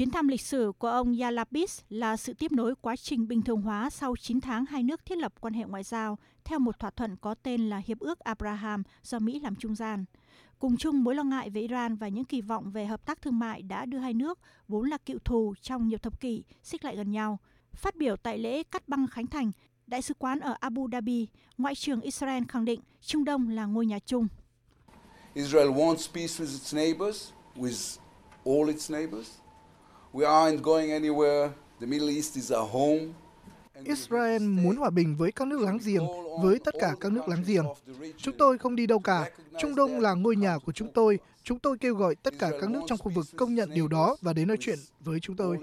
Chuyến thăm lịch sử của ông Yalapis là sự tiếp nối quá trình bình thường hóa sau 9 tháng hai nước thiết lập quan hệ ngoại giao theo một thỏa thuận có tên là Hiệp ước Abraham do Mỹ làm trung gian. Cùng chung mối lo ngại về Iran và những kỳ vọng về hợp tác thương mại đã đưa hai nước vốn là cựu thù trong nhiều thập kỷ xích lại gần nhau. Phát biểu tại lễ cắt băng khánh thành, Đại sứ quán ở Abu Dhabi, Ngoại trưởng Israel khẳng định Trung Đông là ngôi nhà chung. Israel wants peace with its neighbors, with all its neighbors. We aren't going anywhere. The Middle East is our home. Israel muốn hòa bình với các nước láng giềng, với tất cả các nước láng giềng. Chúng tôi không đi đâu cả. Trung Đông là ngôi nhà của chúng tôi. Chúng tôi kêu gọi tất cả các nước trong khu vực công nhận điều đó và đến nói chuyện với chúng tôi.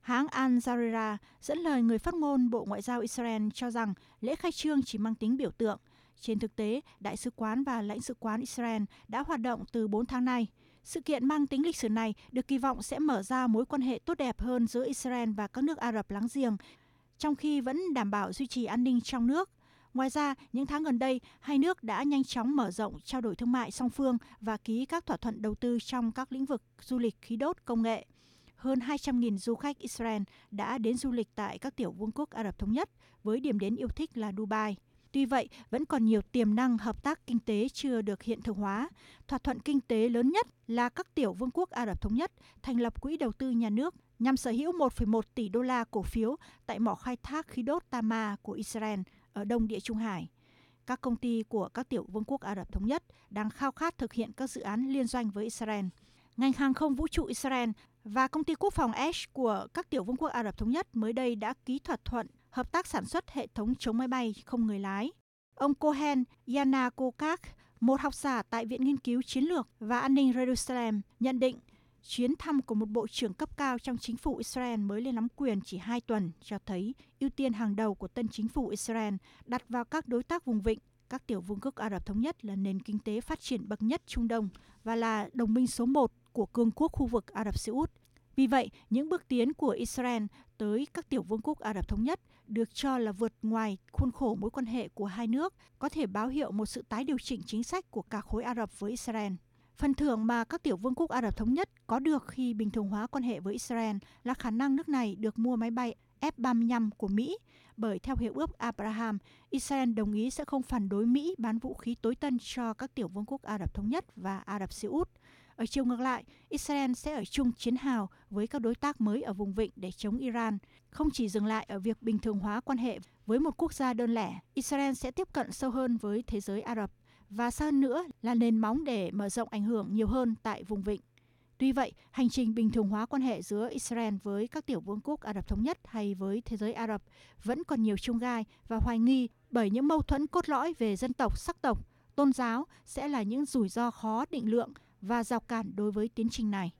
Hãng Al Jazeera dẫn lời người phát ngôn Bộ Ngoại giao Israel cho rằng lễ khai trương chỉ mang tính biểu tượng. Trên thực tế, Đại sứ quán và lãnh sự quán Israel đã hoạt động từ 4 tháng nay. Sự kiện mang tính lịch sử này được kỳ vọng sẽ mở ra mối quan hệ tốt đẹp hơn giữa Israel và các nước Ả Rập láng giềng, trong khi vẫn đảm bảo duy trì an ninh trong nước. Ngoài ra, những tháng gần đây, hai nước đã nhanh chóng mở rộng trao đổi thương mại song phương và ký các thỏa thuận đầu tư trong các lĩnh vực du lịch, khí đốt, công nghệ hơn 200.000 du khách Israel đã đến du lịch tại các tiểu vương quốc Ả Rập Thống Nhất với điểm đến yêu thích là Dubai. Tuy vậy, vẫn còn nhiều tiềm năng hợp tác kinh tế chưa được hiện thực hóa. Thỏa thuận kinh tế lớn nhất là các tiểu vương quốc Ả Rập Thống Nhất thành lập quỹ đầu tư nhà nước nhằm sở hữu 1,1 tỷ đô la cổ phiếu tại mỏ khai thác khí đốt Tama của Israel ở Đông Địa Trung Hải. Các công ty của các tiểu vương quốc Ả Rập Thống Nhất đang khao khát thực hiện các dự án liên doanh với Israel. Ngành hàng không vũ trụ Israel và công ty quốc phòng Ash của các tiểu vương quốc Ả Rập Thống Nhất mới đây đã ký thỏa thuận hợp tác sản xuất hệ thống chống máy bay không người lái. Ông Cohen Yanakokak, một học giả tại Viện Nghiên cứu Chiến lược và An ninh Jerusalem, nhận định chuyến thăm của một bộ trưởng cấp cao trong chính phủ Israel mới lên nắm quyền chỉ hai tuần cho thấy ưu tiên hàng đầu của tân chính phủ Israel đặt vào các đối tác vùng vịnh các tiểu vương quốc Ả Rập Thống Nhất là nền kinh tế phát triển bậc nhất Trung Đông và là đồng minh số một của cường quốc khu vực Ả Rập Xê Út. Vì vậy, những bước tiến của Israel tới các tiểu vương quốc Ả Rập Thống Nhất được cho là vượt ngoài khuôn khổ mối quan hệ của hai nước, có thể báo hiệu một sự tái điều chỉnh chính sách của cả khối Ả Rập với Israel. Phần thưởng mà các tiểu vương quốc Ả Rập Thống Nhất có được khi bình thường hóa quan hệ với Israel là khả năng nước này được mua máy bay F-35 của Mỹ, bởi theo Hiệp ước Abraham, Israel đồng ý sẽ không phản đối Mỹ bán vũ khí tối tân cho các tiểu vương quốc Ả Rập Thống Nhất và Ả Rập Xê Út. Ở chiều ngược lại, Israel sẽ ở chung chiến hào với các đối tác mới ở vùng vịnh để chống Iran. Không chỉ dừng lại ở việc bình thường hóa quan hệ với một quốc gia đơn lẻ, Israel sẽ tiếp cận sâu hơn với thế giới Ả Rập và xa hơn nữa là nền móng để mở rộng ảnh hưởng nhiều hơn tại vùng vịnh. Tuy vậy, hành trình bình thường hóa quan hệ giữa Israel với các tiểu vương quốc Ả Rập Thống Nhất hay với thế giới Ả Rập vẫn còn nhiều chung gai và hoài nghi bởi những mâu thuẫn cốt lõi về dân tộc, sắc tộc, tôn giáo sẽ là những rủi ro khó định lượng và rào cản đối với tiến trình này.